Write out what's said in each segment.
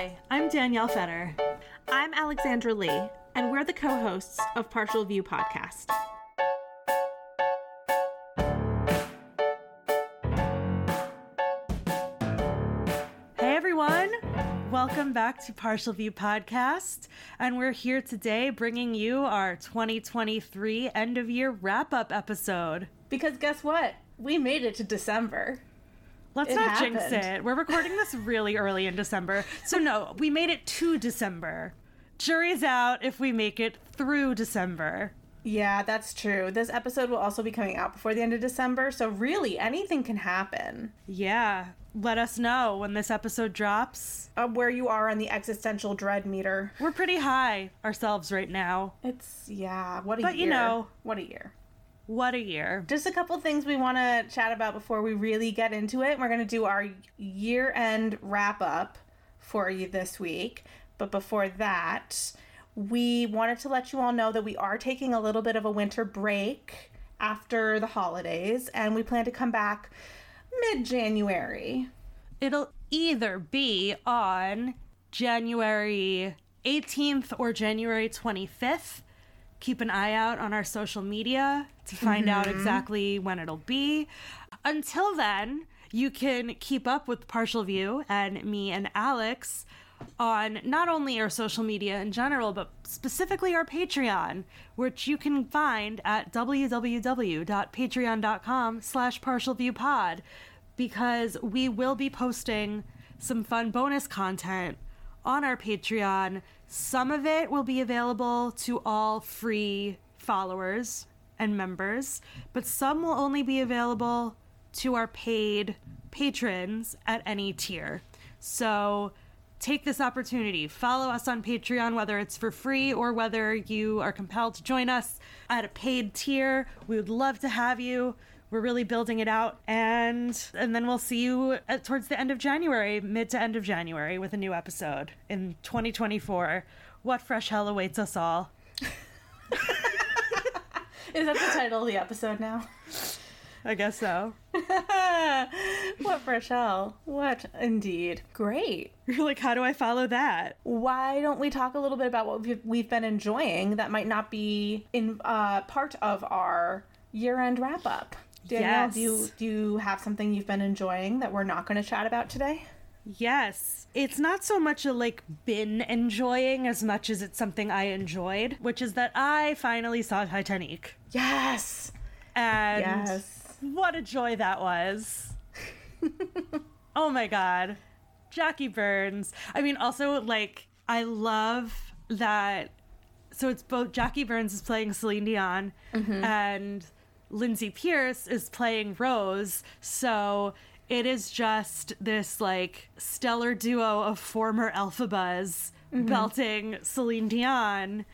Hi, I'm Danielle Fetter. I'm Alexandra Lee, and we're the co hosts of Partial View Podcast. Hey everyone, welcome back to Partial View Podcast. And we're here today bringing you our 2023 end of year wrap up episode. Because guess what? We made it to December. Let's It not jinx it. We're recording this really early in December. So, no, we made it to December. Jury's out if we make it through December. Yeah, that's true. This episode will also be coming out before the end of December, so really anything can happen. Yeah, let us know when this episode drops. Uh, where you are on the existential dread meter. We're pretty high ourselves right now. It's, yeah, what a But, year. you know- what a year. What a year. Just a couple things we want to chat about before we really get into it. We're going to do our year end wrap up for you this week. But before that, we wanted to let you all know that we are taking a little bit of a winter break after the holidays, and we plan to come back mid January. It'll either be on January 18th or January 25th. Keep an eye out on our social media to find out mm-hmm. exactly when it'll be. Until then, you can keep up with Partial View and me and Alex on not only our social media in general, but specifically our Patreon, which you can find at www.patreon.com slash partialviewpod because we will be posting some fun bonus content on our Patreon. Some of it will be available to all free followers and members, but some will only be available to our paid patrons at any tier. So take this opportunity. Follow us on Patreon, whether it's for free or whether you are compelled to join us at a paid tier. We would love to have you. We're really building it out, and and then we'll see you at, towards the end of January, mid to end of January, with a new episode in 2024. What fresh hell awaits us all? Is that the title of the episode now? I guess so. what fresh hell? What indeed? Great. You're like, how do I follow that? why don't we talk a little bit about what we've, we've been enjoying that might not be in uh, part of our year-end wrap-up danielle Yes. do you do you have something you've been enjoying that we're not going to chat about today Yes. It's not so much a like been enjoying as much as it's something I enjoyed, which is that I finally saw Titanic. yes And yes what a joy that was. oh my god. Jackie Burns. I mean also like I love that so it's both Jackie Burns is playing Celine Dion mm-hmm. and Lindsay Pierce is playing Rose. So it is just this like stellar duo of former Elphabas belting Celine Dion,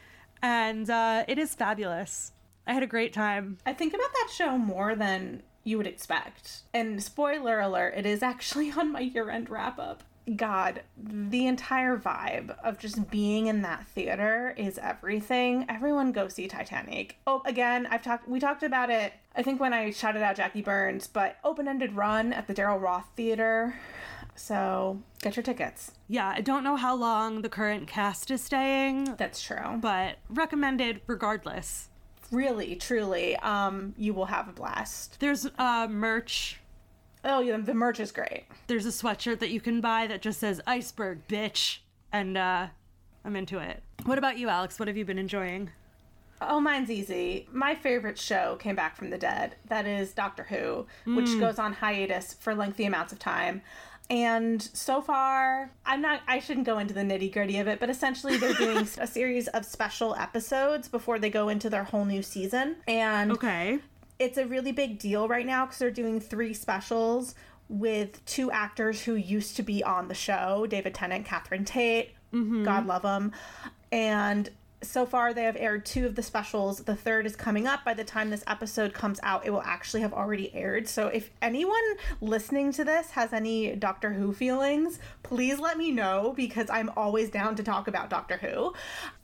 and uh, it is fabulous. I had a great time. i think about that show more than you would expect and spoiler alert it is actually on my year-end wrap-up god the entire vibe of just being in that theater is everything. Everyone go see titanic. Oh again i've talked we talked about it i think when i shouted out jackie burns but open-ended run at the daryl roth theater. So get your tickets. Yeah, I don't know how long the current cast is staying, that's true. but recommended regardless. really truly um you will have a blast. There's uh, merch. Oh yeah the merch is great There's a sweatshirt that you can buy that just says iceberg, bitch. And uh, I'm into it. What about you, Alex? What have you been enjoying? Oh, mine's easy. My favorite show came back from the dead. That is Doctor Who, which goes on hiatus for lengthy amounts of time. And so far, I'm not, I shouldn't go into the nitty gritty of it, but essentially they're doing a series of special episodes before they go into their whole new season. And Okay. It's a really big deal right now because they're doing three specials with two actors who used to be on the show David Tennant, Catherine Tate. Mm-hmm. God love them. And so far, they have aired two of the specials. The third is coming up. By the time this episode comes out, it will actually have already aired. So, if anyone listening to this has any Doctor Who feelings, please let me know because I'm always down to talk about Doctor Who.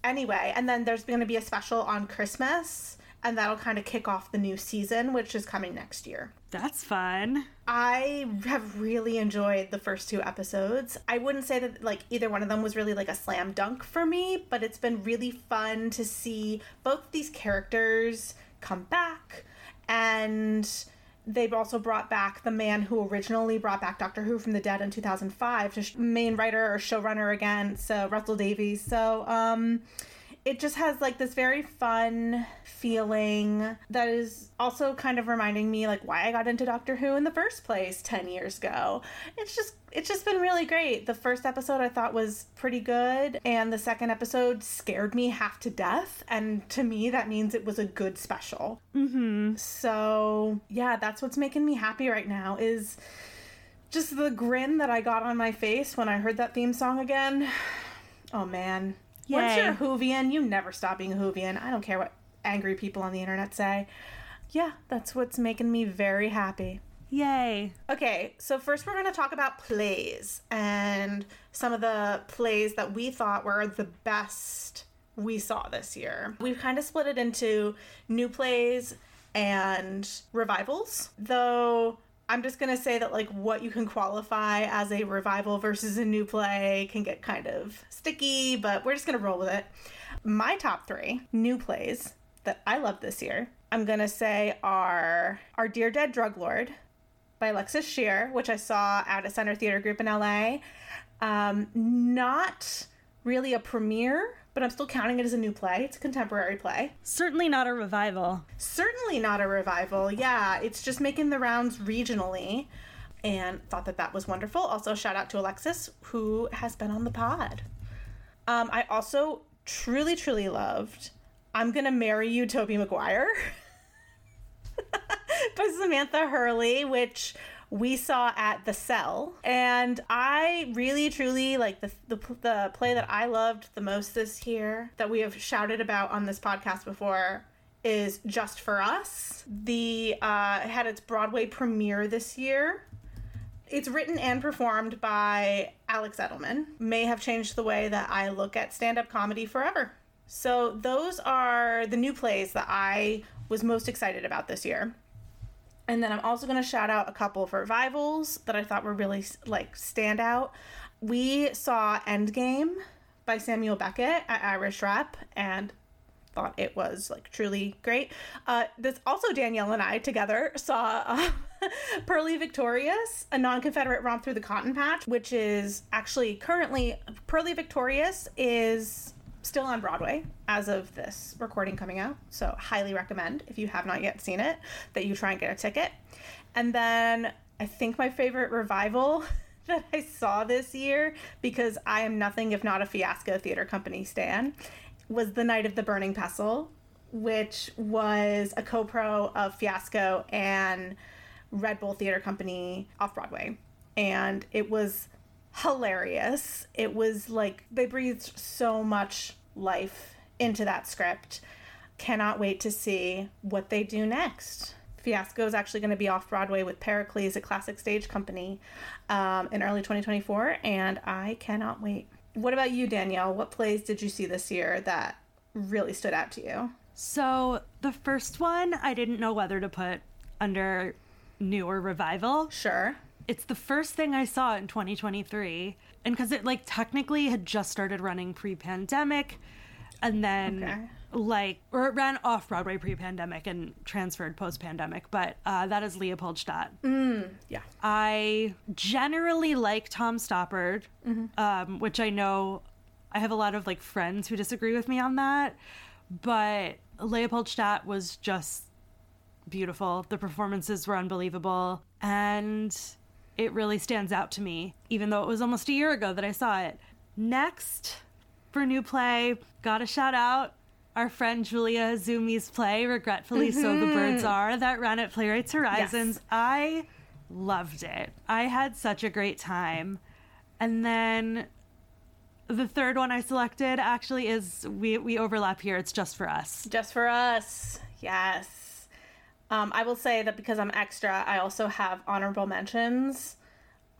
Anyway, and then there's going to be a special on Christmas and that'll kind of kick off the new season, which is coming next year. That's fun. I have really enjoyed the first two episodes. I wouldn't say that like either one of them was really like a slam dunk for me, but it's been really fun to see both these characters come back and they've also brought back the man who originally brought back Doctor Who from the dead in 2005 to sh- main writer or showrunner again, so Russell Davies. So um it just has like this very fun feeling that is also kind of reminding me like why I got into Doctor Who in the first place 10 years ago. It's just it's just been really great. The first episode I thought was pretty good and the second episode scared me half to death and to me that means it was a good special. Mm-hmm. So, yeah, that's what's making me happy right now is just the grin that I got on my face when I heard that theme song again. Oh man. Once you're a Whovian, you never stop being a Whovian. I don't care what angry people on the internet say. Yeah, that's what's making me very happy. Yay. Okay, so first we're going to talk about plays and some of the plays that we thought were the best we saw this year. We've kind of split it into new plays and revivals, though I'm just to say that like what you can qualify as a revival versus a new play can get kind of sticky, but we're just to roll with it. My top 3 new plays that I love this year, I'm to say are Our Dear Dead Drug Lord by Alexis Scheer, which I saw at a Center Theater Group in LA. Um, not really a premiere, but I'm still counting it as a new play. It's a contemporary play. Certainly not a revival. Certainly not a revival. Yeah, it's just making the rounds regionally. And thought that that was wonderful. Also, shout out to Alexis, who has been on the pod. Um, I also truly, truly loved I'm Gonna Marry You, Tobey Maguire by Samantha Hurley, which we saw at the cell. And i really truly like the, the the play that i loved the most this year that we have shouted about on this podcast before is just for us. The uh had its broadway premiere this year. It's written and performed by alex edelman. May have changed the way that i look at stand-up comedy forever. So those are the new plays that i was most excited about this year and then I'm also going to shout out a couple of revivals that I thought were really like stand out. We saw Endgame by Samuel Beckett at Irish Rep and thought it was like truly great. Uh, this also Danielle and I together saw uh, Purlie Victorious, a non-Confederate romp through the cotton patch, which is actually currently Purlie Victorious is still on Broadway as of this recording coming out. So, highly recommend if you have not yet seen it that you try and get a ticket. And then I think my favorite revival that I saw this year, because I am nothing if not a fiasco theater company stan, was The Night of the Burning Pestle, which was a co pro of Fiasco and Red Bull Theater Company off Broadway. And it was hilarious. It was like they breathed so much life into that script. Cannot wait to see what they do next. Fiasco is actually going to be off Broadway with Pericles, a classic stage company, um, in early 2024, and I cannot wait. What about you, Danielle? What plays did you see this year that really stood out to you? So the first one I didn't know whether to put under new or revival. Sure. It's the first thing I saw in 2023. And because it like technically had just started running pre-pandemic and then Okay. like or it ran off Broadway pre-pandemic and transferred post-pandemic, but uh, that is Leopoldstadt. Yeah. I generally like Tom Stoppard, um, which I know I have a lot of like friends who disagree with me on that, but Leopoldstadt was just beautiful. The performances were unbelievable, and it really stands out to me, even though it was almost a year ago that I saw it. Next, for new play, gotta shout out our friend Julia Izumi's play, Regretfully So the mm-hmm. Birds Are, that ran at Playwrights Horizons. I loved it. I had such a great time. And then the third one I selected actually is we we overlap here. It's just for us. Just for us. Yes. Um, I will say that because I'm extra, I also have honorable mentions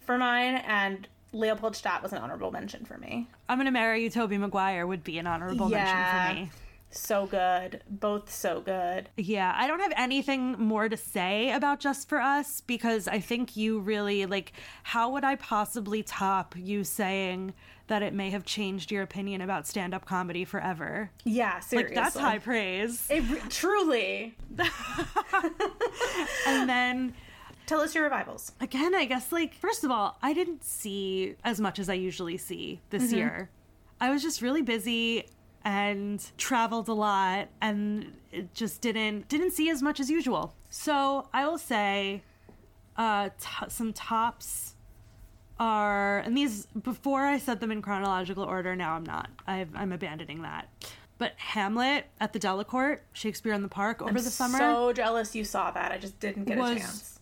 for mine, and Leopoldstadt was an honorable mention for me. I'm gonna marry you, Tobey Maguire would be an honorable Yeah. mention for me. So good. Both so good. Yeah, I don't have anything more to say about Just for Us because I think you really like how would I possibly top you saying that it may have changed your opinion about stand-up comedy forever? Yeah, seriously. Like that's high praise. It truly. and then Tell us your revivals. again, I guess like first of all, I didn't see as much as I usually see this mm-hmm. year. I was just really busy and traveled a lot and it just didn't didn't see as much as usual. So, I will say uh t- some tops are and these before I said them in chronological order, now I'm not. I've, I'm abandoning that. But Hamlet at the Delacorte, Shakespeare in the Park over the summer So jealous you saw that. I just didn't get a chance.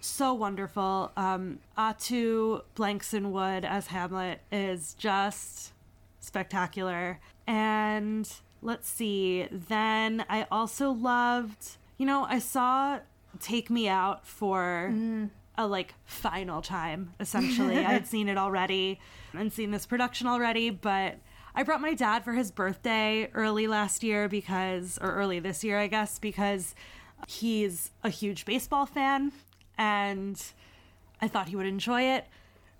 so wonderful. Um, Ato Blankson Wood as Hamlet is just spectacular. And let's see, then I also loved, you know, I saw Take Me Out for mm. a like final time, essentially. I had seen it already and seen this production already, but I brought my dad for his birthday early last year because, or early this year, I guess, because he's a huge baseball fan and I thought he would enjoy it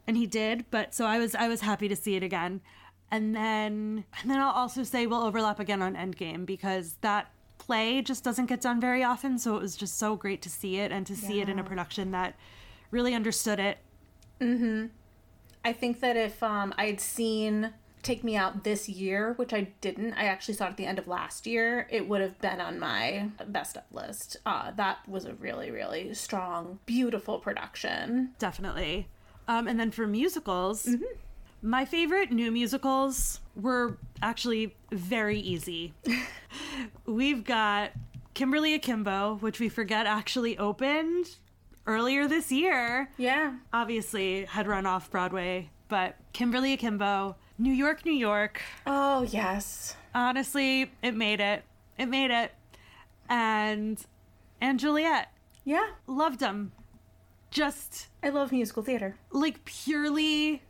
and he did but so I was I was happy to see it again and then and then I'll also say we'll overlap again on Endgame because that play just doesn't get done very often so it was just so great to see it and to see it in a production that really understood it Hmm. I think that if um, I had seen Take Me Out this year, which I didn't, I actually saw it at the end of last year, it would have been on my best of list. Uh, that was a really, really strong, beautiful production. definitely um, and then for musicals my favorite new musicals were actually very easy we've got kimberly akimbo which we forget actually opened earlier this year Yeah. obviously had run off broadway but kimberly akimbo new york new york Oh, yes. honestly it made it it made it and and juliet Yeah. loved them just I love musical theater. like purely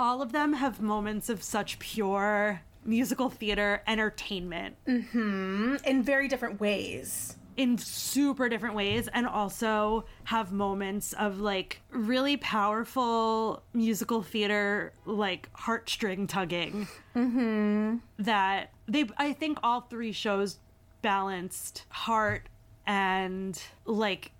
all of them have moments of such pure musical theater entertainment. Mm-hmm. In very different ways. in super different ways and also have moments of like really powerful musical theater like heartstring tugging. Mm-hmm. That they i think all three shows balanced heart and like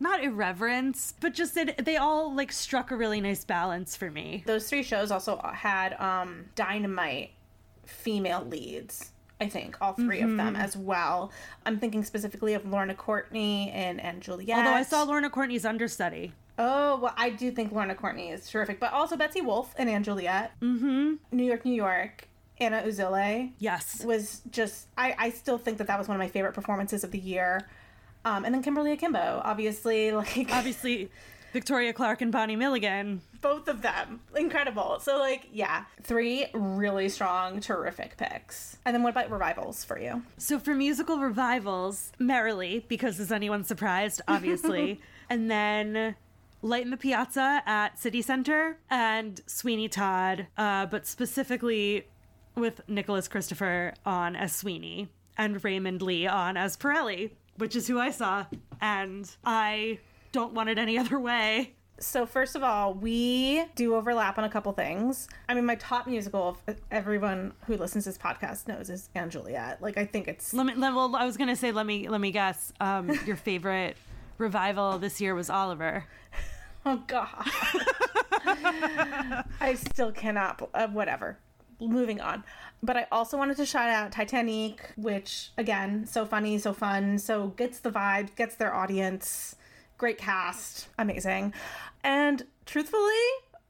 not irreverence but just that they all like struck a really nice balance for me Those three shows also had um, dynamite female leads. I think all 3 of them as well. I'm thinking specifically of Lorna Courtney and and Juliet. although i saw lorna courtney's understudy Oh, well, I do think Lorna Courtney is terrific, but also Betsy Wolfe and Anne Juliet. Mm-hmm. New York, New York. Anna Uzele yes was just. I I still think that that was one of my favorite performances of the year. Um, and then Kimberly Akimbo, obviously, like obviously victoria clark and bonnie milligan both of them, incredible. So like, yeah, three really strong, terrific picks. And then what about revivals for you? So for musical revivals, Merrily, because is anyone surprised? Obviously, and then Light in the Piazza at City Center and Sweeney Todd, uh, but specifically with Nicholas Christopher on as Sweeney and Raymond Lee on as Pirelli, which is who I saw, and I don't want it any other way. So first of all, we do overlap on a couple things. I mean, my top musical, everyone who listens to this podcast knows, is and Juliet. Like, I think it's Let me. Let, well, I was gonna say, let me let me guess. Um, your favorite revival this year was Oliver. Oh God. I still cannot. Uh, whatever. Moving on. But I also wanted to shout out Titanic, which again, so funny, so fun, so gets the vibe, gets their audience. Great cast, amazing. And truthfully,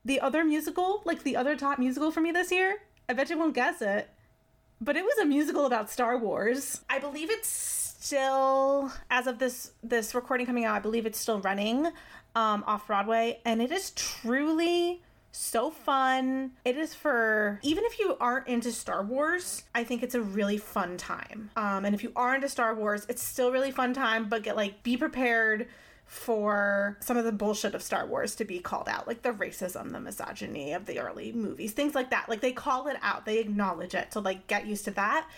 the other musical, like the other top musical for me this year, I bet you won't guess it, but it was a musical about Star Wars. I believe it's still as of this this recording coming out, I believe it's still running um off Broadway and it is truly so fun. It is for even if you aren't into Star Wars, I think it's a really fun time. Um and if you are into Star Wars, it's still really fun time, but get like be prepared for some of the bullshit of Star Wars to be called out, like the racism, the misogyny of the early movies, things like that. Like they call it out, they acknowledge it So like get used to that.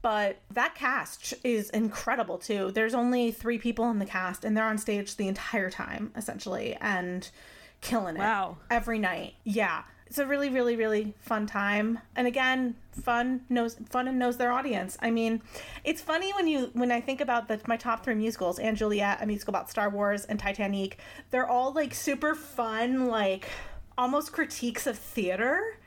But that cast is incredible too. There's only three people in the cast, and they're on stage the entire time, essentially, and killing it Wow. every night. Yeah. It's a really, really, really fun time. And again, fun knows fun and knows their audience. I mean, it's funny when you when I think about the my top three musicals, and Juliet, a musical about Star Wars, and Titanic, they're all like super fun, like almost critiques of theater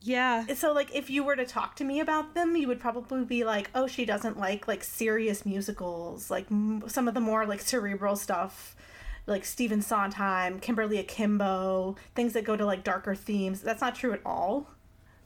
Yeah. so like if you were to talk to me about them you would probably be like oh she doesn't like like serious musicals like m- some of the more like cerebral stuff like Stephen Sondheim, Kimberly Akimbo, things that go to like darker themes. That's not true at all.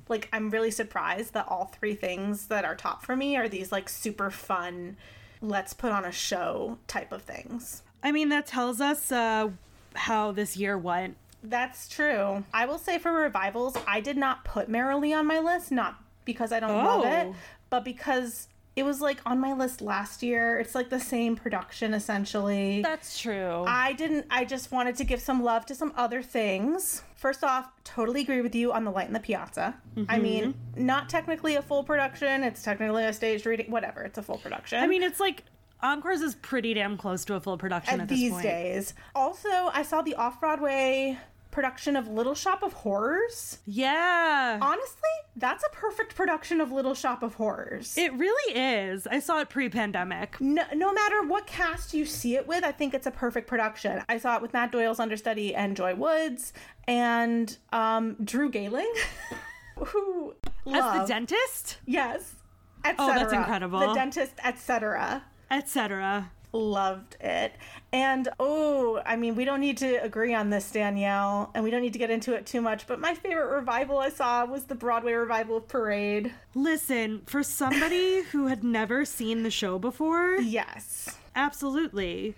Like I'm really surprised that all three things that are top for me are these like super fun let's put on a show type of things. I mean, that tells us uh, how this year went. That's true. I will say for revivals, I did not put Merrily on my list, not because I don't love it, Oh. but because it was like on my list last year. It's like the same production essentially. That's true. I didn't I just wanted to give some love to some other things. First off, totally agree with you on the light in the piazza. I Mm-hmm. mean, not technically a full production, it's technically a staged reading, whatever, it's a full production. I mean, it's like Encores is pretty damn close to a full production at, at this these point. days. Also, I saw the off-Broadway production of Little Shop of Horrors. Yeah. Honestly, that's a perfect production of Little Shop of Horrors. It really is. I saw it pre-pandemic. no, no matter what cast you see it with, I think it's a perfect production. I saw it with Matt Doyle's understudy and Joy Woods and um, Drew Gehling, who As the dentist, yes, etc. Oh, that's incredible. The dentist, etc. etc. Loved it. And oh, I mean, we don't need to agree on this, Danielle, and we don't need to get into it too much, but my favorite revival I saw was the Broadway revival of Parade. Listen, for somebody who had never seen the show before, Yes. absolutely.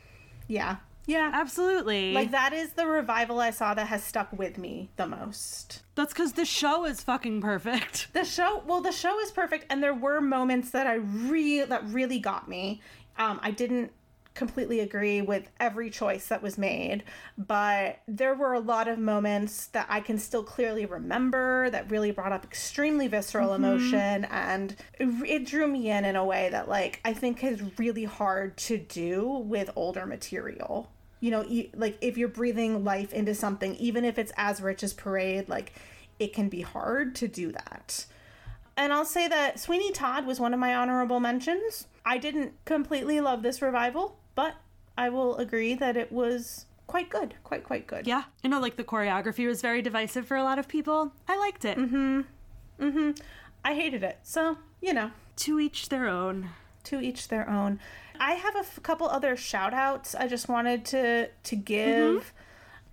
Yeah. Yeah. Absolutely. Like that is the revival I saw that has stuck with me the most. That's because the show is fucking perfect. The show, well, the show is perfect, and there were moments that I really that really got me. Um, I didn't completely agree with every choice that was made, but there were a lot of moments that I can still clearly remember that really brought up extremely visceral mm-hmm. emotion, and it, it drew me in in a way that like I think is really hard to do with older material. You know, like if you're breathing life into something, even if it's as rich as Parade, like it can be hard to do that. And I'll say that Sweeney Todd was one of my honorable mentions. I didn't completely love this revival, but I will agree that it was quite good. Quite, quite good. Yeah. You know, like the choreography was very divisive for a lot of people. I liked it. Mm-hmm. Mm-hmm. I hated it. So, you know, To each their own. to each their own. I have a f- couple other shout outs I just wanted to to give.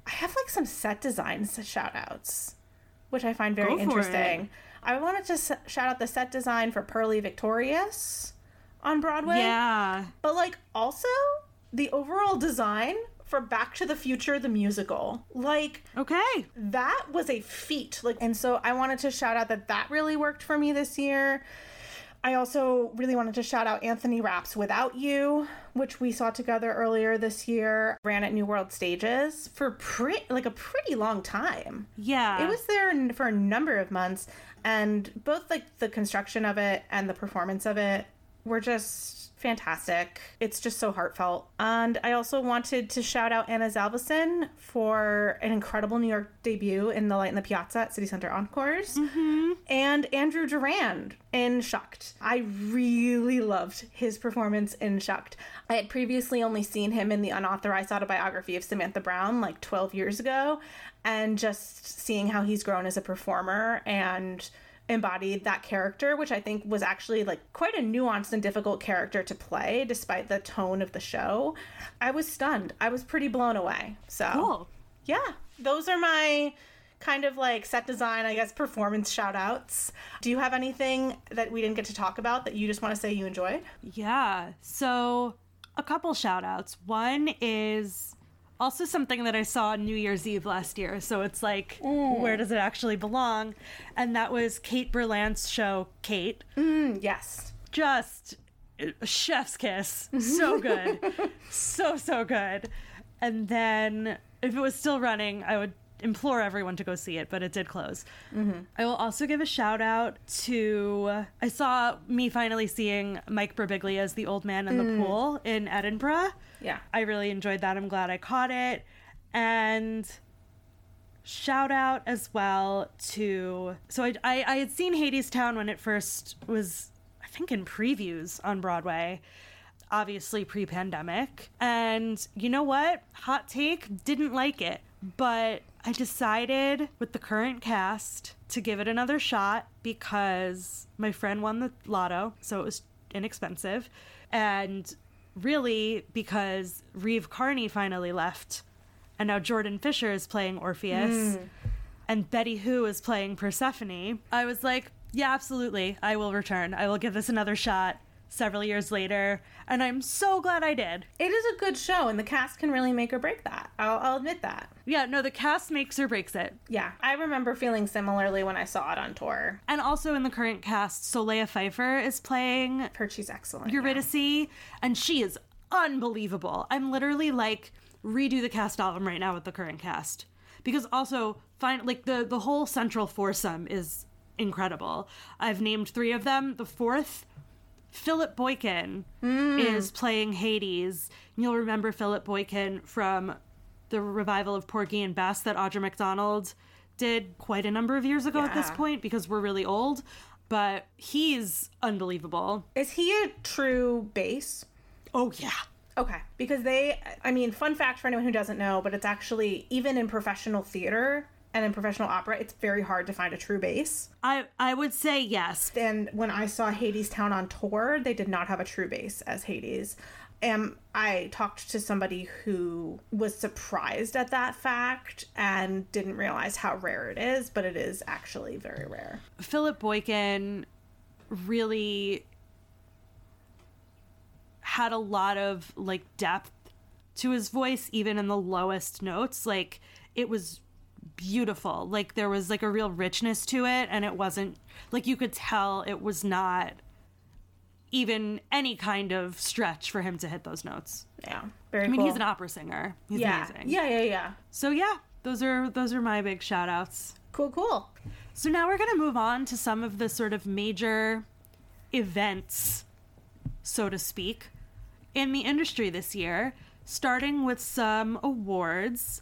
I have like some set designs shout outs, which I find very interesting. it. I wanted to s- shout out the set design for Purlie Victorious on Broadway. Yeah. But like also the overall design for Back to the Future the musical. Like Okay. that was a feat. Like and so I wanted to shout out that that really worked for me this year. I also really wanted to shout out Anthony Rapp's Without You, which we saw together earlier this year. Ran at New World Stages for pre- like a pretty long time. Yeah. It was there for a number of months, and both like the construction of it and the performance of it were just fantastic. It's just so heartfelt. And I also wanted to shout out Anna Zavelson for an incredible New York debut in The Light in the Piazza at City Center Encores, mm-hmm. and Andrew Durand in Shucked. I really loved his performance in Shucked. I had previously only seen him in the unauthorized autobiography of Samantha Brown like 12 years ago, and just seeing how he's grown as a performer and embodied that character, which I think was actually like quite a nuanced and difficult character to play despite the tone of the show. I was stunned. I was pretty blown away. So, Cool. yeah, those are my kind of like set design, I guess, performance shout outs. Do you have anything that we didn't get to talk about that you just want to say you enjoyed? Yeah. So, a couple shout outs. One is also something that I saw on New Year's Eve last year. So, it's like, mm. where does it actually belong? And that was Kate Berlant's show, Kate. Mm, yes. Just uh, chef's kiss. Mm-hmm. So good. so, so good. And then, if it was still running, I would implore everyone to go see it, but it did close. Mm-hmm. I will also give a shout out to I saw me finally seeing Mike Birbiglia as the old man in the mm. pool in Edinburgh. Yeah. I really enjoyed that. I'm glad I caught it. And shout out as well to so I, I, I had seen Hadestown when it first was I think in previews on Broadway obviously pre-pandemic and you know what hot take didn't like it but I decided with the current cast to give it another shot because my friend won the lotto so it was inexpensive and really because Reeve Carney finally left and now Jordan Fisher is playing Orpheus, hmm. and Betty Who is playing Persephone. I was like, yeah, absolutely, I will return. I will give this another shot several years later, and I'm so glad I did. It is a good show, and the cast can really make or break that. I'll, I'll admit that. Yeah, no, the cast makes or breaks it. Yeah, I remember feeling similarly when I saw it on tour. And also in the current cast, Solea Pfeiffer is playing Heard she's excellent. yeah. And she is unbelievable. I'm literally like redo the cast album right now with the current cast because also find like the the whole central foursome is incredible. I've named three of them. The fourth. Philip Boykin mm. is playing Hades. You'll remember Philip Boykin from the revival of Porgy and Bess that Audra McDonald did quite a number of years ago at this point because we're really old. But he's unbelievable. Is he a true bass? Oh, yeah. Okay, because they, I mean, fun fact for anyone who doesn't know, but it's actually, even in professional theater and in professional opera, it's very hard to find a true bass. I I would say yes. And when I saw Hadestown on tour, they did not have a true bass as Hades. And I talked to somebody who was surprised at that fact and didn't realize how rare it is, but it is actually very rare. Philip Boykin really had a lot of like depth to his voice even in the lowest notes like it was beautiful like there was like a real richness to it and it wasn't like you could tell it was not even any kind of stretch for him to hit those notes Yeah, very i mean cool. he's an opera singer he's yeah. amazing yeah, yeah, yeah. so yeah those are those are my big shout outs Cool, cool. so now we're going to move on to some of the sort of major events, so to speak, in the industry this year, starting with some awards.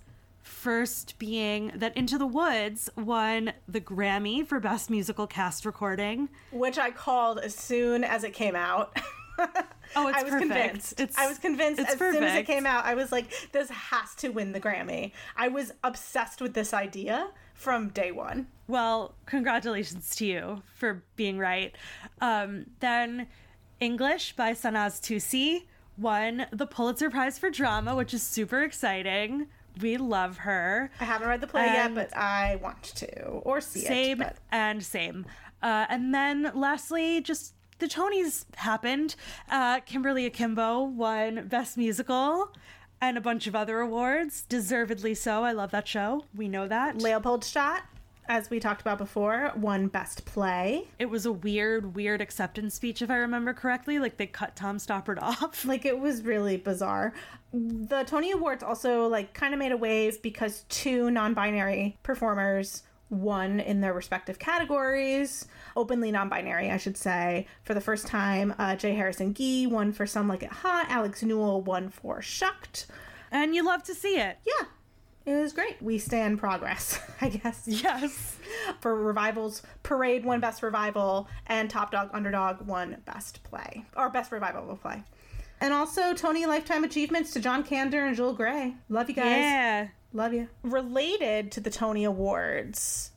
First being that Into the Woods won the Grammy for Best Musical Cast Recording. Which I called as soon as it came out. Oh, it's I was perfect. convinced. It's- I was convinced it's as soon as it came out. I was like, this has to win the Grammy. I was obsessed with this idea from day one. Well, congratulations to you for being right. Um, then English by Sanaz Toossi won the Pulitzer Prize for Drama, which is super exciting. We love her. I haven't read the play yet, but I want to or see Same it. But and same. Uh, and then lastly, just the Tonys happened. Uh, Kimberly Akimbo won Best Musical and a bunch of other awards, deservedly so. I love that show. We know that. Leopoldstadt, as we talked about before, won Best Play. it was a weird, weird acceptance speech, if I remember correctly. Like they cut Tom Stoppard off. Like it was really bizarre. The Tony Awards also like kind of made a wave because two non-binary performers won in their respective categories. Openly non-binary, I should say. For the first time, uh, J. Harrison Ghee won for Some Like It Hot. Alex Newell won for Shucked. And you love to see it. Yeah, it was great. We stand progress, I guess. Yes. For revivals, Parade won Best Revival, and Top Dog Underdog won Best Play or Best Revival Play. And also Tony Lifetime Achievements to John Kander and Joel Grey. Love you guys. Yeah. Love you. Related to the Tony Awards,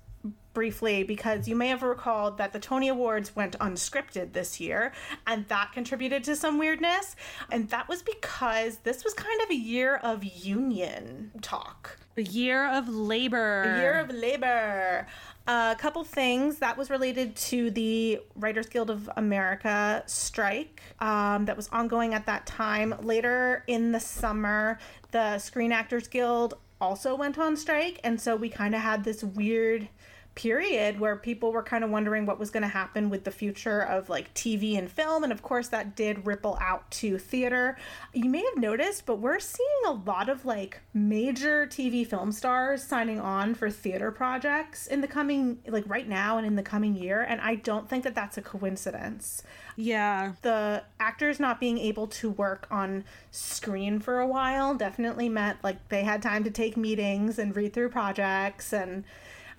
briefly, because you may have recalled that the Tony Awards went unscripted this year, and that contributed to some weirdness. And that was because this was kind of a year of union talk. A year of labor. A year of labor. A couple things that was related to the Writers Guild of America strike um, that was ongoing at that time. Later in the summer, the Screen Actors Guild also went on strike, and so we kind of had this weird period where people were kind of wondering what was going to happen with the future of like TV and film. And of course, that did ripple out to theater. You may have noticed, but we're seeing a lot of like major TV film stars signing on for theater projects in the coming, like right now and in the coming year. And I don't think that that's a coincidence. Yeah. The actors not being able to work on screen for a while definitely meant like they had time to take meetings and read through projects and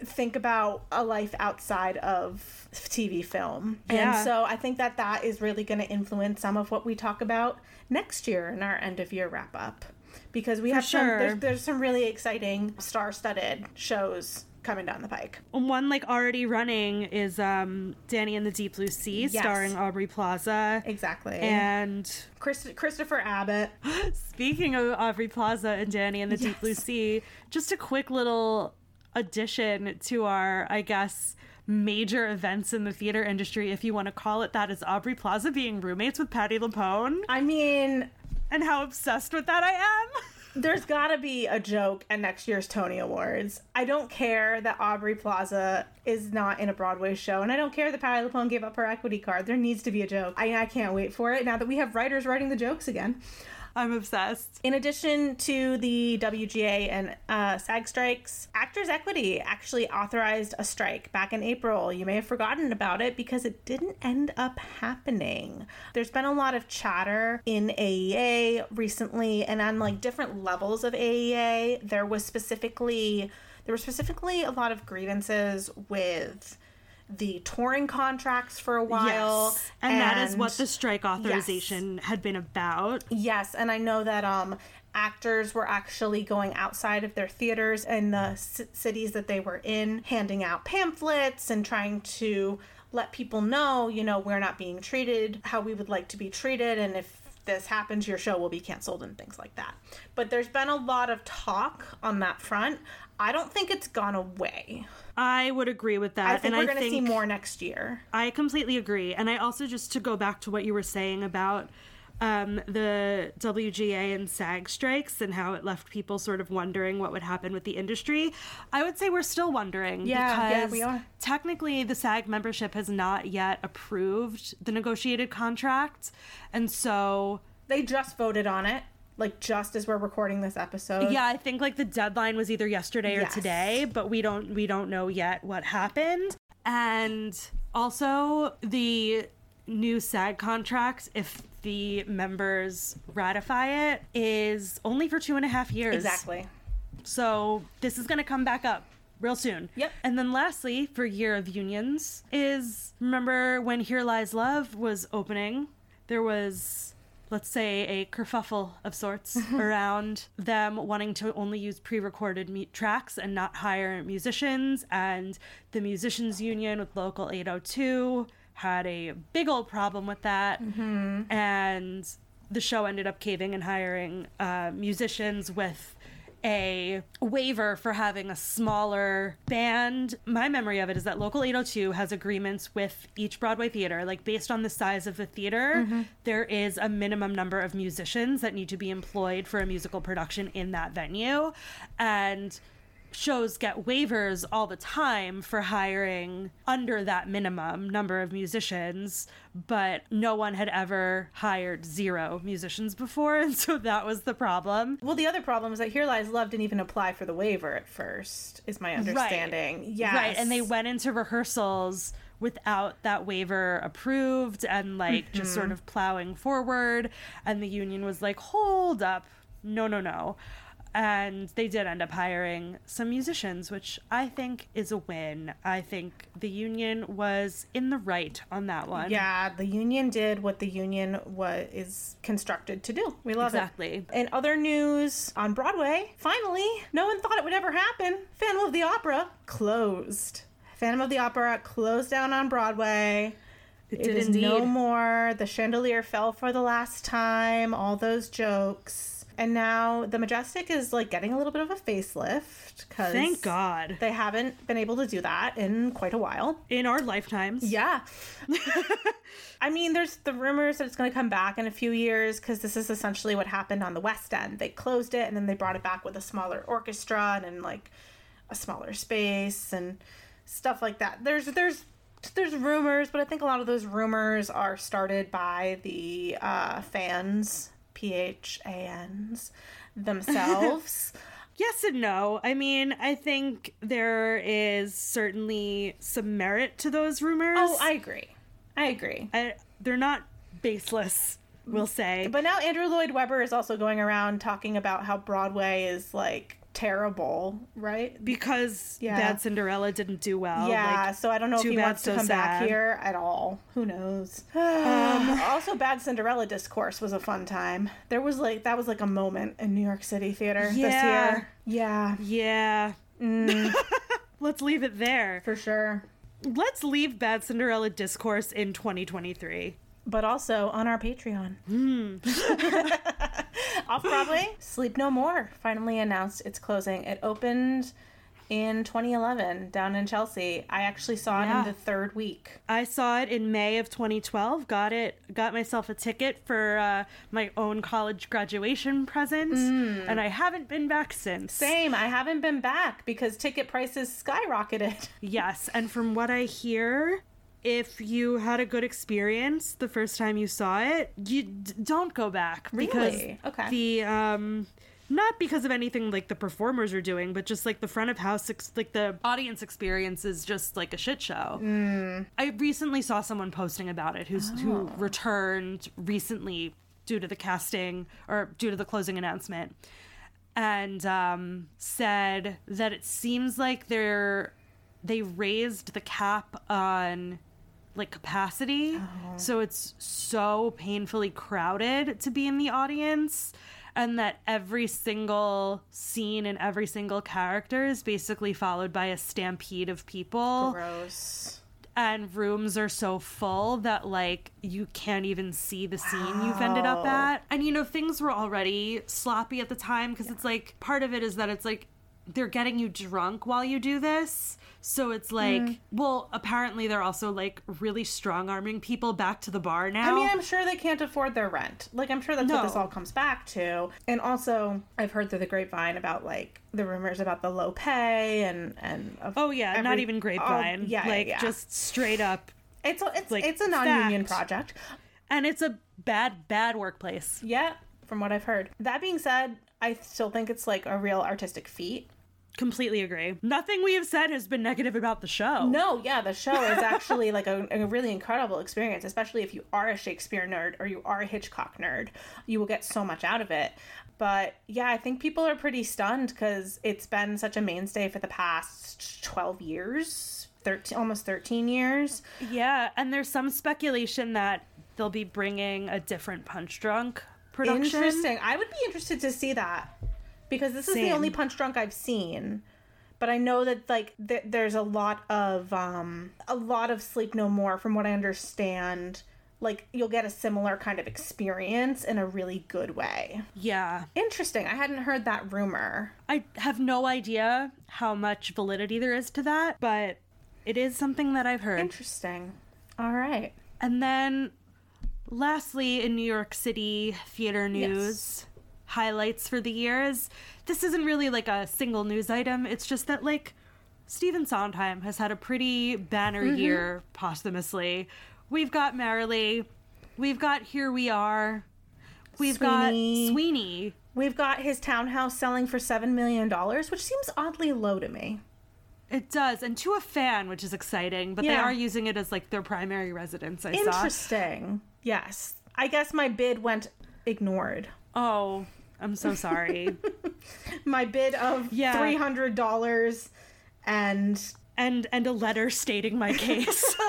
think about a life outside of TV film. Yeah. And so I think that that is really going to influence some of what we talk about next year in our end of year wrap up. Because we have some, there's, there's some really exciting star studded shows coming down the pike. One like already running is um Danny and the Deep Blue Sea, Yes. starring Aubrey Plaza. Exactly. And Chris, Christopher Abbott. speaking of Aubrey Plaza and Danny and the Deep Blue Sea, just a quick little addition to our, I guess, major events in the theater industry, if you want to call it that, is Aubrey Plaza being roommates with Patti LuPone I mean, and how obsessed with that I am. There's gotta be a joke at next year's Tony Awards. I don't care that Aubrey Plaza is not in a Broadway show, and I don't care that Patti LuPone gave up her equity card. There needs to be a joke. I, I can't wait for it now that we have writers writing the jokes again. I'm obsessed. In addition to the WGA and uh, SAG strikes, Actors Equity actually authorized a strike back in April. You may have forgotten about it because it didn't end up happening. There's been a lot of chatter in AEA recently and on like different levels of AEA. There was specifically there were specifically a lot of grievances with the touring contracts for a while. Yes. And, that is what the strike authorization had been about. Yes, and I know that um actors were actually going outside of their theaters in the c- cities that they were in, handing out pamphlets and trying to let people know, you know, we're not being treated how we would like to be treated and if this happens your show will be canceled and things like that. But there's been a lot of talk on that front. I don't think it's gone away. I would agree with that. I think and we're going to see more next year. I completely agree. And I also just to go back to what you were saying about um, the WGA and SAG strikes and how it left people sort of wondering what would happen with the industry. I would say we're still wondering Yeah, yeah, because we are. technically the SAG membership has not yet approved the negotiated contract. And so They just voted on it, like just as we're recording this episode. yeah, I think like the deadline was either yesterday or Yes. today, but we don't we don't know yet what happened. And also the new SAG contract, if the members ratify it, is only for two and a half years. Exactly. So this is gonna come back up real soon. Yep. And then lastly, for Year of Unions, is remember when Here Lies Love was opening, there was let's say a kerfuffle of sorts around them wanting to only use pre-recorded mu- tracks and not hire musicians. And the musicians union with local 802 had a big old problem with that. And the show ended up caving and hiring uh, musicians with a waiver for having a smaller band. My memory of it is that Local 802 has agreements with each Broadway theater. Like, based on the size of the theater, mm-hmm. there is a minimum number of musicians that need to be employed for a musical production in that venue. And shows get waivers all the time for hiring under that minimum number of musicians, but no one had ever hired zero musicians before, and so that was the problem. Well, the other problem is that Here Lies Love didn't even apply for the waiver at first, is my understanding. Yes. Right, and they went into rehearsals without that waiver approved and like just sort mm-hmm. of plowing forward and the union was like, "Hold up. No, no, no." And they did end up hiring some musicians, which I think is a win. I think the union was in the right on that one. Yeah, the union did what the union was is constructed to do. We love Exactly. it. In other news on Broadway, finally, no one thought it would ever happen. Phantom of the Opera closed. Phantom of the Opera closed down on Broadway. It It did is indeed. no more. The chandelier fell for the last time. All those jokes. And now the Majestic is like getting a little bit of a facelift because Thank God. they haven't been able to do that in quite a while. In our lifetimes. Yeah. I mean, there's the rumors that it's going to come back in a few years because this is essentially what happened on the West End. They closed it and then they brought it back with a smaller orchestra and in like a smaller space. And stuff like that. There's there's there's rumors, but I think a lot of those rumors are started by the uh, fans, P H A N's themselves. Yes and no. I mean, I think there is certainly some merit to those rumors. oh, I agree. I agree. I, they're not baseless, we'll say. But now Andrew Lloyd Webber is also going around talking about how Broadway is like terrible, right? because Yeah. Bad Cinderella didn't do well. yeah, like, so I don't know if he wants to so come back here at all. Who knows? Um, also, Bad Cinderella discourse was a fun time. There was like that was like a moment in New York City theater this Yeah. year. Yeah, yeah. Mm. Let's leave it there. for sure. Let's leave Bad Cinderella discourse in 2023. But also on our Patreon. Off Broadway, Sleep No More finally announced its closing. It opened in 2011 down in Chelsea. I actually saw it Yeah. in the third week. I saw it in May of 2012. Got it. Got myself a ticket for uh, my own college graduation present, and I haven't been back since. Same, I haven't been back because ticket prices skyrocketed. Yes, and from what I hear, if you had a good experience the first time you saw it, you d- don't go back because Really? Okay. the um not because of anything like the performers are doing, but just like the front of house, ex- like the audience experience is just like a shit show. Mm. I recently saw someone posting about it who's who Oh. returned recently due to the casting or due to the closing announcement and um, said that it seems like they're they raised the cap on like capacity. Uh-huh. So it's so painfully crowded to be in the audience and that every single scene and every single character is basically followed by a stampede of people. Gross. and rooms are so full that like you can't even see the scene you've ended up at. And you know things were already sloppy at the time because it's like part of it is that it's like they're getting you drunk while you do this so it's like Mm. well apparently they're also like really strong arming people back to the bar now I mean, I'm sure they can't afford their rent. Like, I'm sure that's what this all comes back to. And also, I've heard through the grapevine about like the rumors about the low pay and and oh yeah not every- even oh, grapevine yeah, like yeah. just straight up it's a, it's like, it's a non-union fact. project. and it's a bad bad workplace Yeah, from what I've heard. That being said, I still think it's like a real artistic feat. completely agree nothing we have said has been negative about the show No, yeah, the show is actually like a, a really incredible experience, especially if you are a Shakespeare nerd or you are a Hitchcock nerd. You will get so much out of it. But yeah, I think people are pretty stunned because it's been such a mainstay for the past 12 years, 13, almost 13 years. Yeah, and there's some speculation that they'll be bringing a different Punchdrunk production. Interesting. I would be interested to see that because this is the only Punchdrunk I've seen. But I know that like th- there's a lot of um a lot of Sleep No More from what I understand. Like you'll get a similar kind of experience in a really good way. Yeah, Interesting. I hadn't heard that rumor. I have no idea how much validity there is to that, but it is something that I've heard. Interesting. All right. And then, lastly, in New York City theater news, highlights for the years. This isn't really like a single news item. It's just that like Stephen Sondheim has had a pretty banner Mm-hmm. year posthumously. We've got Merrily, we've got Here We Are, we've Sweeney. got Sweeney. We've got his townhouse selling for seven million dollars, which seems oddly low to me. It does, and to a fan, which is exciting. But they are using it as like their primary residence. I saw. Yes. I guess my bid went ignored. Oh, I'm so sorry. my bid of Yeah. three hundred dollars and and and a letter stating my case.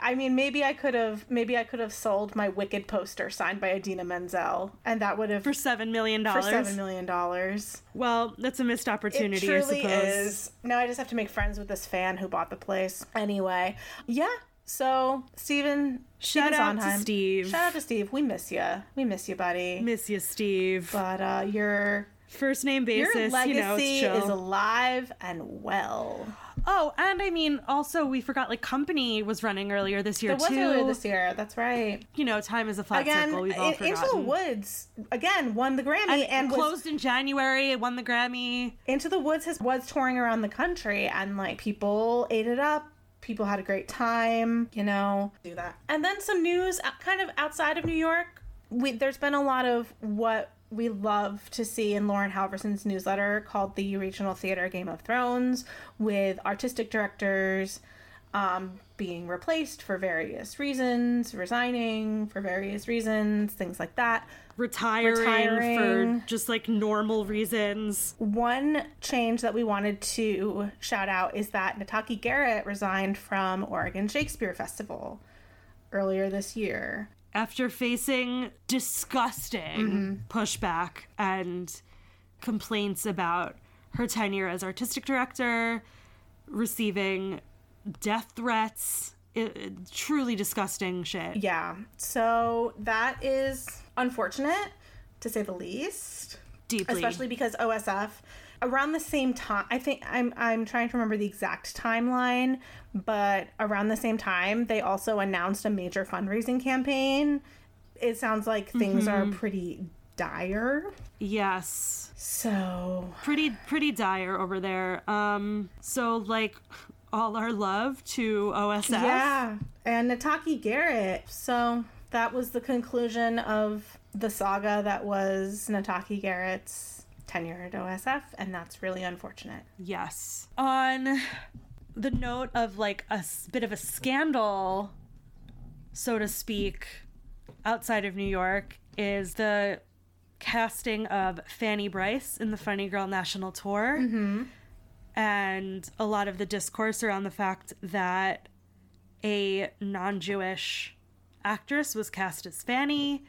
I mean maybe I could have maybe I could have sold my Wicked poster signed by Idina Menzel and that would have for seven million for dollars. seven million dollars. Well, that's a missed opportunity. It truly I suppose. is. Now I just have to make friends with this fan who bought the place. Anyway, yeah. So Stephen, Shout Stephen out to Steve. Shout out to Steve. We miss you. We miss you, buddy. Miss you, Steve. but uh, your First name your basis, legacy you know, is alive and well. Oh, and I mean, also we forgot like Company was running earlier this year It was too. earlier this year. That's right. You know, time is a flat Again, circle. We've all In- Into the forgotten. Woods again won the Grammy And, and, was closed in January. It won the Grammy. Into the Woods has was touring around the country and like people ate it up. People had a great time, you know. Do that. And then some news uh, kind of outside of New York. We there's been a lot of what we love to see in Lauren Halverson's newsletter called the Regional Theater Game of Thrones with artistic directors um, being replaced for various reasons, resigning for various reasons, things like that. Retiring, Retiring. for just like normal reasons. One change that we wanted to shout out is that Nataki Garrett resigned from Oregon Shakespeare Festival earlier this year. After facing disgusting mm-hmm. pushback and complaints about her tenure as artistic director, receiving death threats, it, it- truly disgusting shit. Yeah, so that is unfortunate to say the least, Deeply. especially because OSF around the same time I think I'm I'm trying to remember the exact timeline, but around the same time they also announced a major fundraising campaign. It sounds like things are pretty dire. yes. So pretty pretty dire over there. Um so like all our love to OSF. Yeah, and Nataki Garrett. So that was the conclusion of the saga that was Nataki Garrett's tenure at OSF, and that's really unfortunate. Yes. On the note of like a bit of a scandal, so to speak, outside of New York is the casting of Fanny Brice in the Funny Girl National Tour. Mm-hmm. And a lot of the discourse around the fact that a non Jewish actress was cast as Fanny.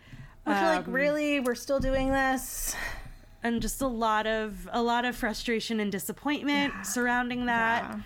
Which, like, Um, really, we're still doing this. and just a lot of a lot of frustration and disappointment surrounding that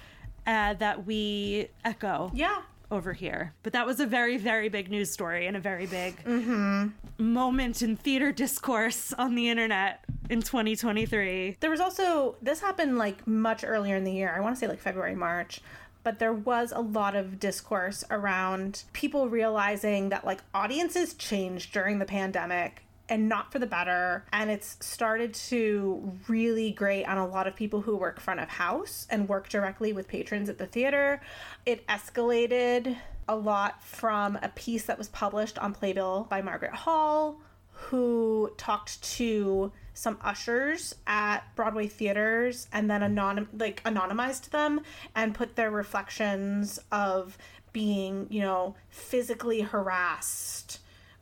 uh, that we echo Yeah, over here. But that was a very very big news story and a very big Mm-hmm. moment in theater discourse on the internet in 2023. There was also this happened like much earlier in the year. I want to say like February, March. But there was a lot of discourse around people realizing that like audiences changed during the pandemic and not for the better. And it's started to really grate on a lot of people who work front of house and work directly with patrons at the theater. It escalated a lot from a piece that was published on Playbill by Margaret Hall, who talked to some ushers at Broadway theaters and then anonym like anonymized them and put their reflections of being, you know, physically harassed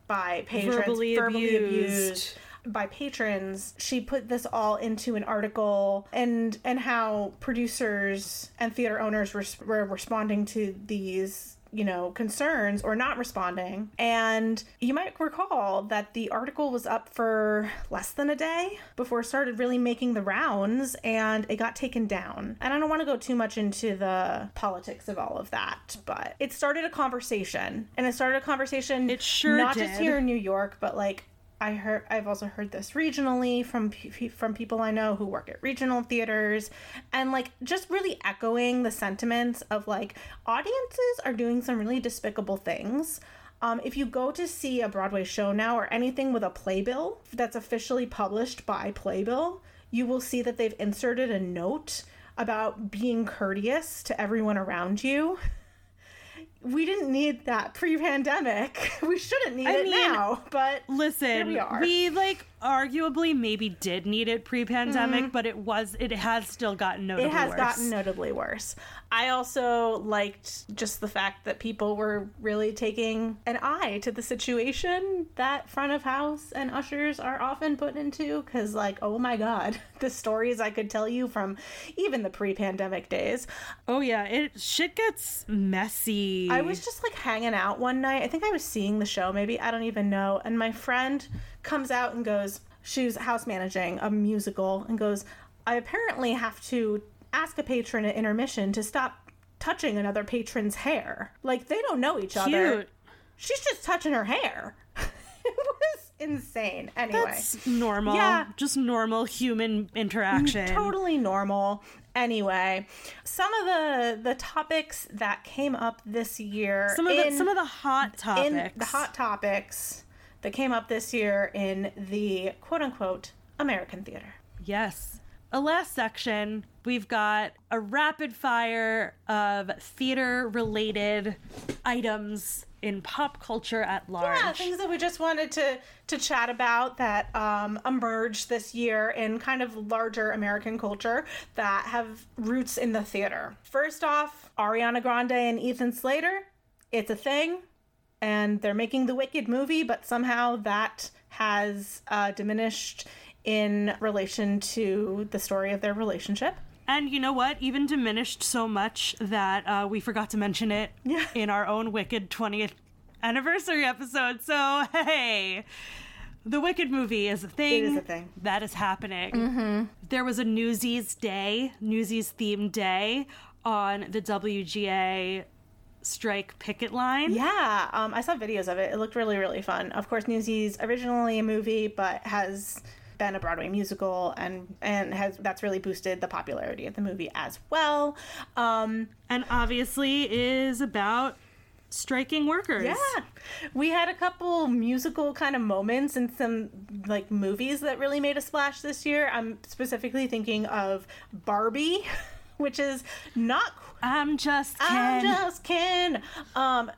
by patrons, Verbally verbally abused. abused by patrons she put this all into an article and and how producers and theater owners were, were responding to these you know concerns or not responding. And you might recall that the article was up for less than a day before it started really making the rounds and it got taken down. And i don't want to go too much into the politics of all of that but it started a conversation and it started a conversation It sure not just here in new york but like I heard I've also heard this regionally from from people I know who work at regional theaters and like just really echoing the sentiments of like audiences are doing some really despicable things. Um, if you go to see a Broadway show now or anything with a playbill that's officially published by Playbill, you will see that they've inserted a note about being courteous to everyone around you. We didn't need that pre-pandemic. We shouldn't need I it mean, now, but Listen, we are. like arguably maybe did need it pre-pandemic, but it was it has still gotten notably Mm-hmm. it has worse. gotten notably worse. I also liked just the fact that people were really taking an eye to the situation that front of house and ushers are often put into because like oh my god the stories i could tell you from even the pre-pandemic days Oh yeah, it shit gets messy. I was just like hanging out one night. I think I was seeing the show, maybe. I don't even know. And my friend comes out and goes, she's house managing a musical, and goes, I apparently have to ask a patron at intermission to stop touching another patron's hair. Like, they don't know each other. She's just touching her hair. it was insane. Anyway, That's normal. Yeah. Just normal human interaction. totally normal. Anyway, some of the the topics that came up this year, Some of the some of the hot topics. in the hot topics that came up this year in the quote unquote American theater. Yes. A last section, we've got a rapid fire of theater related items in pop culture at large. Yeah, things that we just wanted to to chat about that um, emerged this year in kind of larger American culture that have roots in the theater. First off, Ariana Grande and Ethan Slater. It's a thing, and they're making the Wicked movie, but somehow that has uh, diminished in relation to the story of their relationship. And you know what? Even diminished so much that uh, we forgot to mention it Yeah. in our own Wicked 20th anniversary episode. So, hey, the Wicked movie is a thing. It is a thing. That is happening. There was a Newsies Day, Newsies themed day on the WGA strike picket line. Yeah, um, I saw videos of it. It looked really, really fun. Of course, Newsies originally a movie, but has been a Broadway musical, and and has that's really boosted the popularity of the movie as well. Um, And obviously is about striking workers. yeah, we had a couple musical kind of moments and some like movies that really made a splash this year. I'm specifically thinking of Barbie, which is not I'm just Ken. I'm just Ken. Um,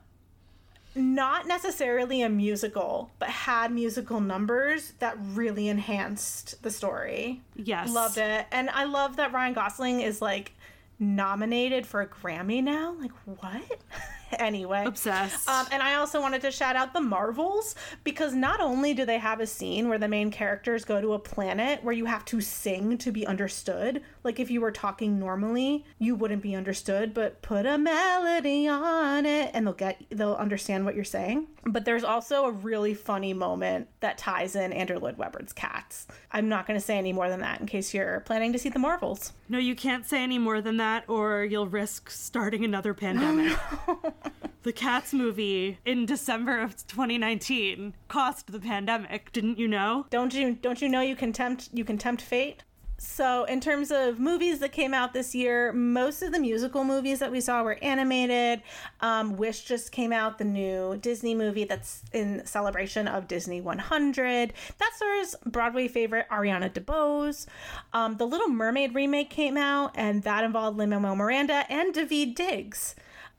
not necessarily a musical, but had musical numbers that really enhanced the story. yes. Loved it. And I love that Ryan Gosling is like nominated for a Grammy now. Like, what? anyway. Obsessed. Um, and I also wanted to shout out the Marvels because not only do they have a scene where the main characters go to a planet where you have to sing to be understood, like if you were talking normally, you wouldn't be understood, but put a melody on it and they'll get they'll understand what you're saying. But there's also a really funny moment that ties in Andrew Lloyd Webber's Cats. I'm not going to say any more than that in case you're planning to see the Marvels. No, you can't say any more than that, or you'll risk starting another pandemic. the Cats movie in December of 2019 cost the pandemic, didn't you know? Don't you don't you know you can tempt you can tempt fate? So, in terms of movies that came out this year, most of the musical movies that we saw were animated. Um, Wish just came out, the new Disney movie that's in celebration of Disney 100. That stars Broadway favorite Ariana DeBose. Um, the Little Mermaid remake came out, and that involved Lin Manuel Miranda and Daveed Diggs.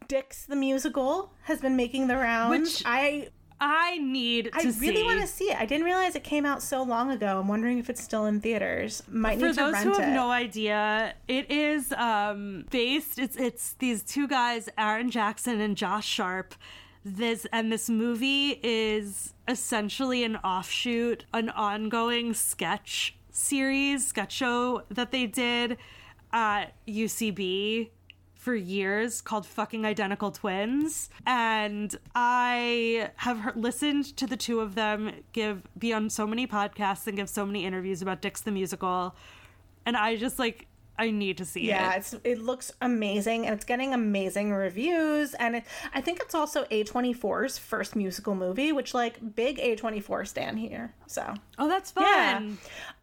Dicks the musical has been making the rounds. Which I I need to I really see. want to see it. I didn't realize it came out so long ago. I'm wondering if it's still in theaters. Might For need to rent it. For those who have no idea, it is um, based. It's it's these two guys, Aaron Jackson and Josh Sharp. This and this movie is essentially an offshoot, an ongoing sketch series, sketch show that they did at UCB for years called fucking identical twins. And i have heard, listened to the two of them give be on so many podcasts and give so many interviews about Dicks the musical. And i just like i need to see it. yeah, it it's it looks amazing and it's getting amazing reviews and it, I think it's also A24's first musical movie, which like big A24 stand here. So oh that's fun yeah.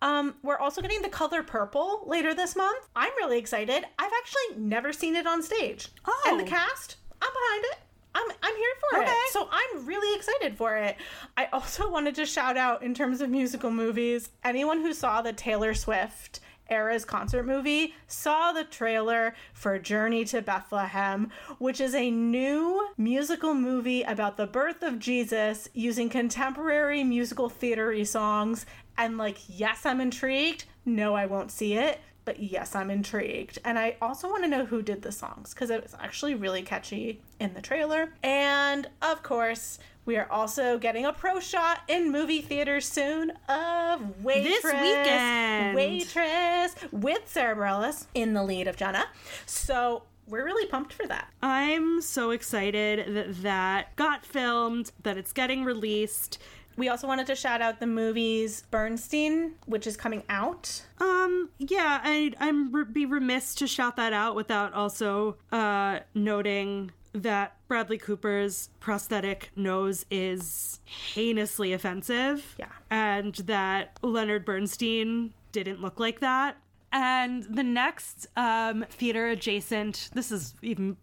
Um, we're also getting The Color Purple later this month. I'm really excited. I've actually never seen it on stage. Oh. And the cast, I'm behind it. I'm, I'm here for Okay. it. So I'm really excited for it. I also wanted to shout out in terms of musical movies, anyone who saw the Taylor Swift Eras concert movie saw the trailer for Journey to Bethlehem, which is a new musical movie about the birth of Jesus using contemporary musical theatery songs. And like, yes, I'm intrigued. No, I won't see it. But yes, I'm intrigued. And I also want to know who did the songs because it was actually really catchy in the trailer. And of course, we are also getting a pro shot in movie theaters soon of Waitress. This weekend. Waitress with Sara Bareilles in the lead of Jenna. So we're really pumped for that. i'm so excited that that got filmed that it's getting released We also wanted to shout out the movies Bernstein, which is coming out. Um, yeah, I'd, I'm re- be remiss to shout that out without also uh, noting that Bradley Cooper's prosthetic nose is heinously offensive. Yeah. And that Leonard Bernstein didn't look like that. And the next um, theater adjacent, this is even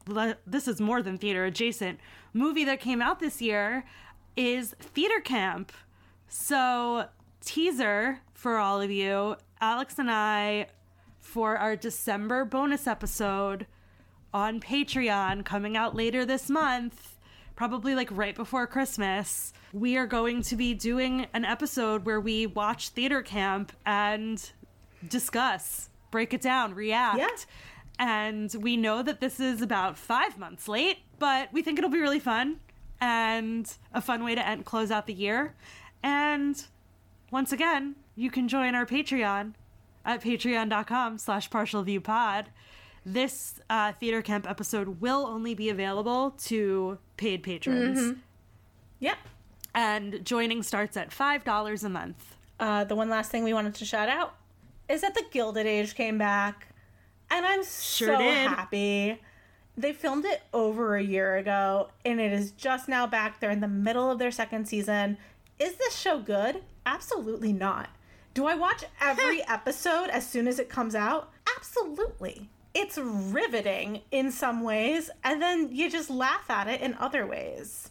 this is more than theater adjacent movie that came out this year is Theater Camp. So teaser for all of you, Alex and I for our December bonus episode on Patreon coming out later this month, probably like right before Christmas. We are going to be doing an episode where we watch Theater Camp and discuss, break it down, react. Yeah. And we know that this is about five months late, but we think it'll be really fun and a fun way to end, close out the year. And once again, you can join our Patreon at patreon.com slash partialviewpod. This uh, theater camp episode will only be available to paid patrons. Yeah. And joining starts at $5 a month. Uh, the one last thing we wanted to shout out is that the Gilded Age came back, and I'm Sure so did. happy. They filmed it over a year ago, and it is just now back. They're in the middle of their second season. Is this show good? Absolutely not. Do I watch every episode as soon as it comes out? Absolutely. It's riveting in some ways, and then you just laugh at it in other ways.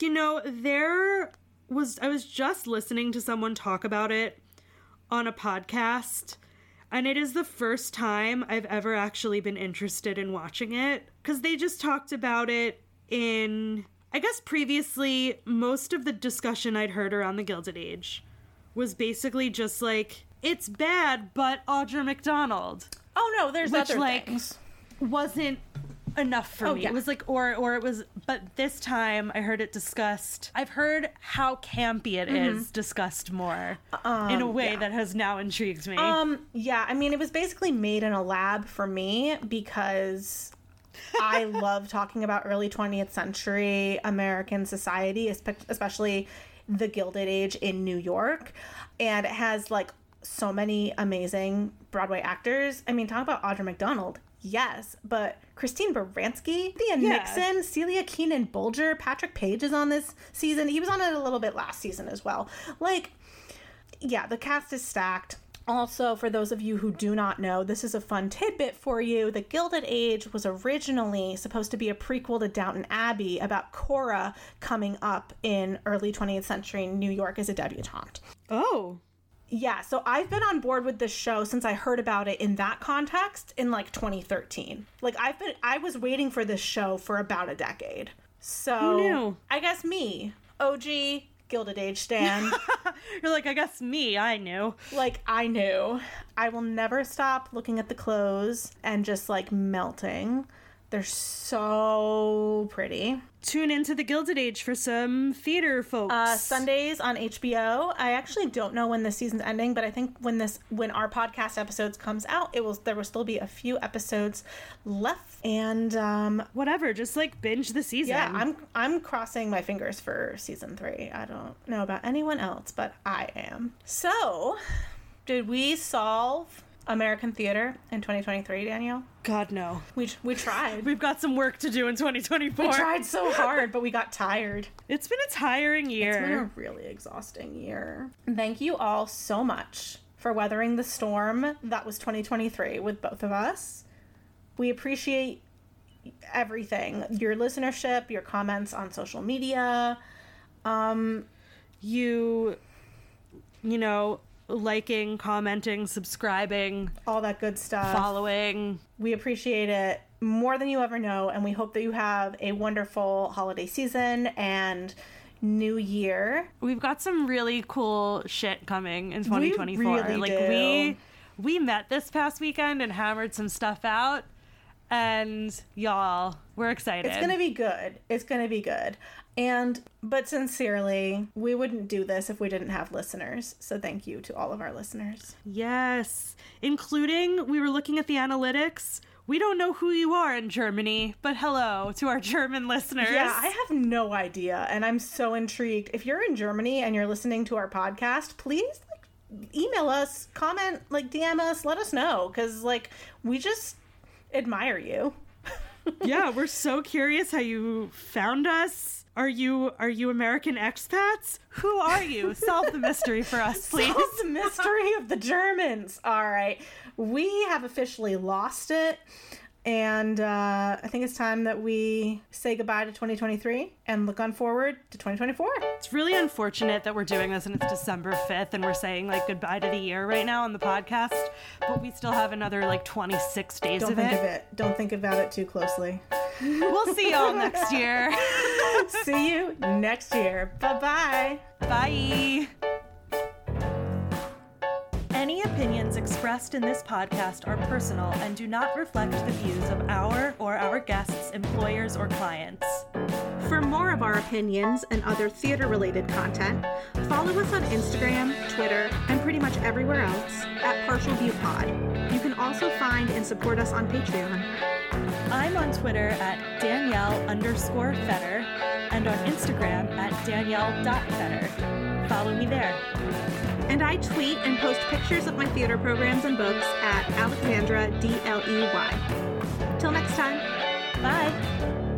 You know, there was I was just listening to someone talk about it on a podcast, and it is the first time I've ever actually been interested in watching it cuz they just talked about it in I guess previously most of the discussion I'd heard around the Gilded Age was basically just like it's bad, but Audra McDonald Oh no, there's Which, other like, things. wasn't enough for Oh, me. yeah. It was like or or it was but this time I heard it discussed. I've heard how campy it is discussed more in a way Mm-hmm. yeah. that has now intrigued me. Um, yeah, I mean, it was basically made in a lab for me because I love talking about early 20th century American society, especially the Gilded Age in New York. And it has like so many amazing Broadway actors. I mean, talk about Audra McDonald. Yes, but Christine Baranski, Thea Yeah. Nixon, Celia Keenan Bolger, Patrick Page is on this season. He was on it a little bit last season as well. Like, yeah, the cast is stacked. Also, for those of you who do not know, this is a fun tidbit for you. The Gilded Age was originally supposed to be a prequel to Downton Abbey about Cora coming up in early 20th century New York as a debutante. oh. Yeah, so I've been on board with this show since I heard about it in that context in like 2013. Like I've been I was waiting for this show for about a decade. So? I guess me, OG Gilded Age stan. You're like, I guess me, I knew. like I knew. I will never stop looking at the clothes and just like melting. They're so pretty. Tune into the Gilded Age for some theater folks. Uh, Sundays on HBO. I actually don't know when the season's ending, but I think when this when our podcast episodes comes out, it will there will still be a few episodes left. And um, Whatever, just like binge the season. yeah, I'm I'm crossing my fingers for season three. I don't know about anyone else, but I am. So, did we solve American theater in 2023, Daniel? God no. We we tried. We've got some work to do in 2024. We tried so hard, but we got tired. It's been a tiring year. It's been a really exhausting year. Thank you all so much for weathering the storm that was 2023 with both of us. We appreciate everything your listenership, your comments on social media. Um, you you know liking commenting subscribing all that good stuff. following We appreciate it more than you ever know, and we hope that you have a wonderful holiday season and new year. we've got some really cool shit coming in 2024 really like do. we we met this past weekend and hammered some stuff out and y'all we're excited It's gonna be good. It's gonna be good. And, but sincerely, we wouldn't do this if we didn't have listeners. So thank you to all of our listeners. yes including we were looking at the analytics we don't know who you are in Germany, but hello to our German listeners. Yeah, I have no idea. And I'm so intrigued. If you're in Germany and you're listening to our podcast, please like email us, comment, like DM us, let us know. Cause like we just admire you. Yeah, we're so curious how you found us. Are you are you American expats? Who are you? Solve the mystery for us, please. Solve the mystery of the Germans. All right. We have officially lost it. And uh, I think it's time that we say goodbye to 2023 and look on forward to 2024. It's really unfortunate that we're doing this and it's December 5th and we're saying like goodbye to the year right now on the podcast, but we still have another like 26 days Don't of think it. of it. Don't think about it too closely. We'll see y'all next year. See you next year. Bye bye. Bye. Any opinions expressed in this podcast are personal and do not reflect the views of our or our guests, employers, or clients. For more of our opinions and other theater related content, follow us on Instagram, Twitter, and pretty much everywhere else at Partial View Pod. You can also find and support us on Patreon. I'm on Twitter at Danielle underscore Fetter and on Instagram at Danielle.Fetter. Follow me there. And I tweet and post pictures of my theater programs and books at Alexandra D L E Y. Till next time. Bye.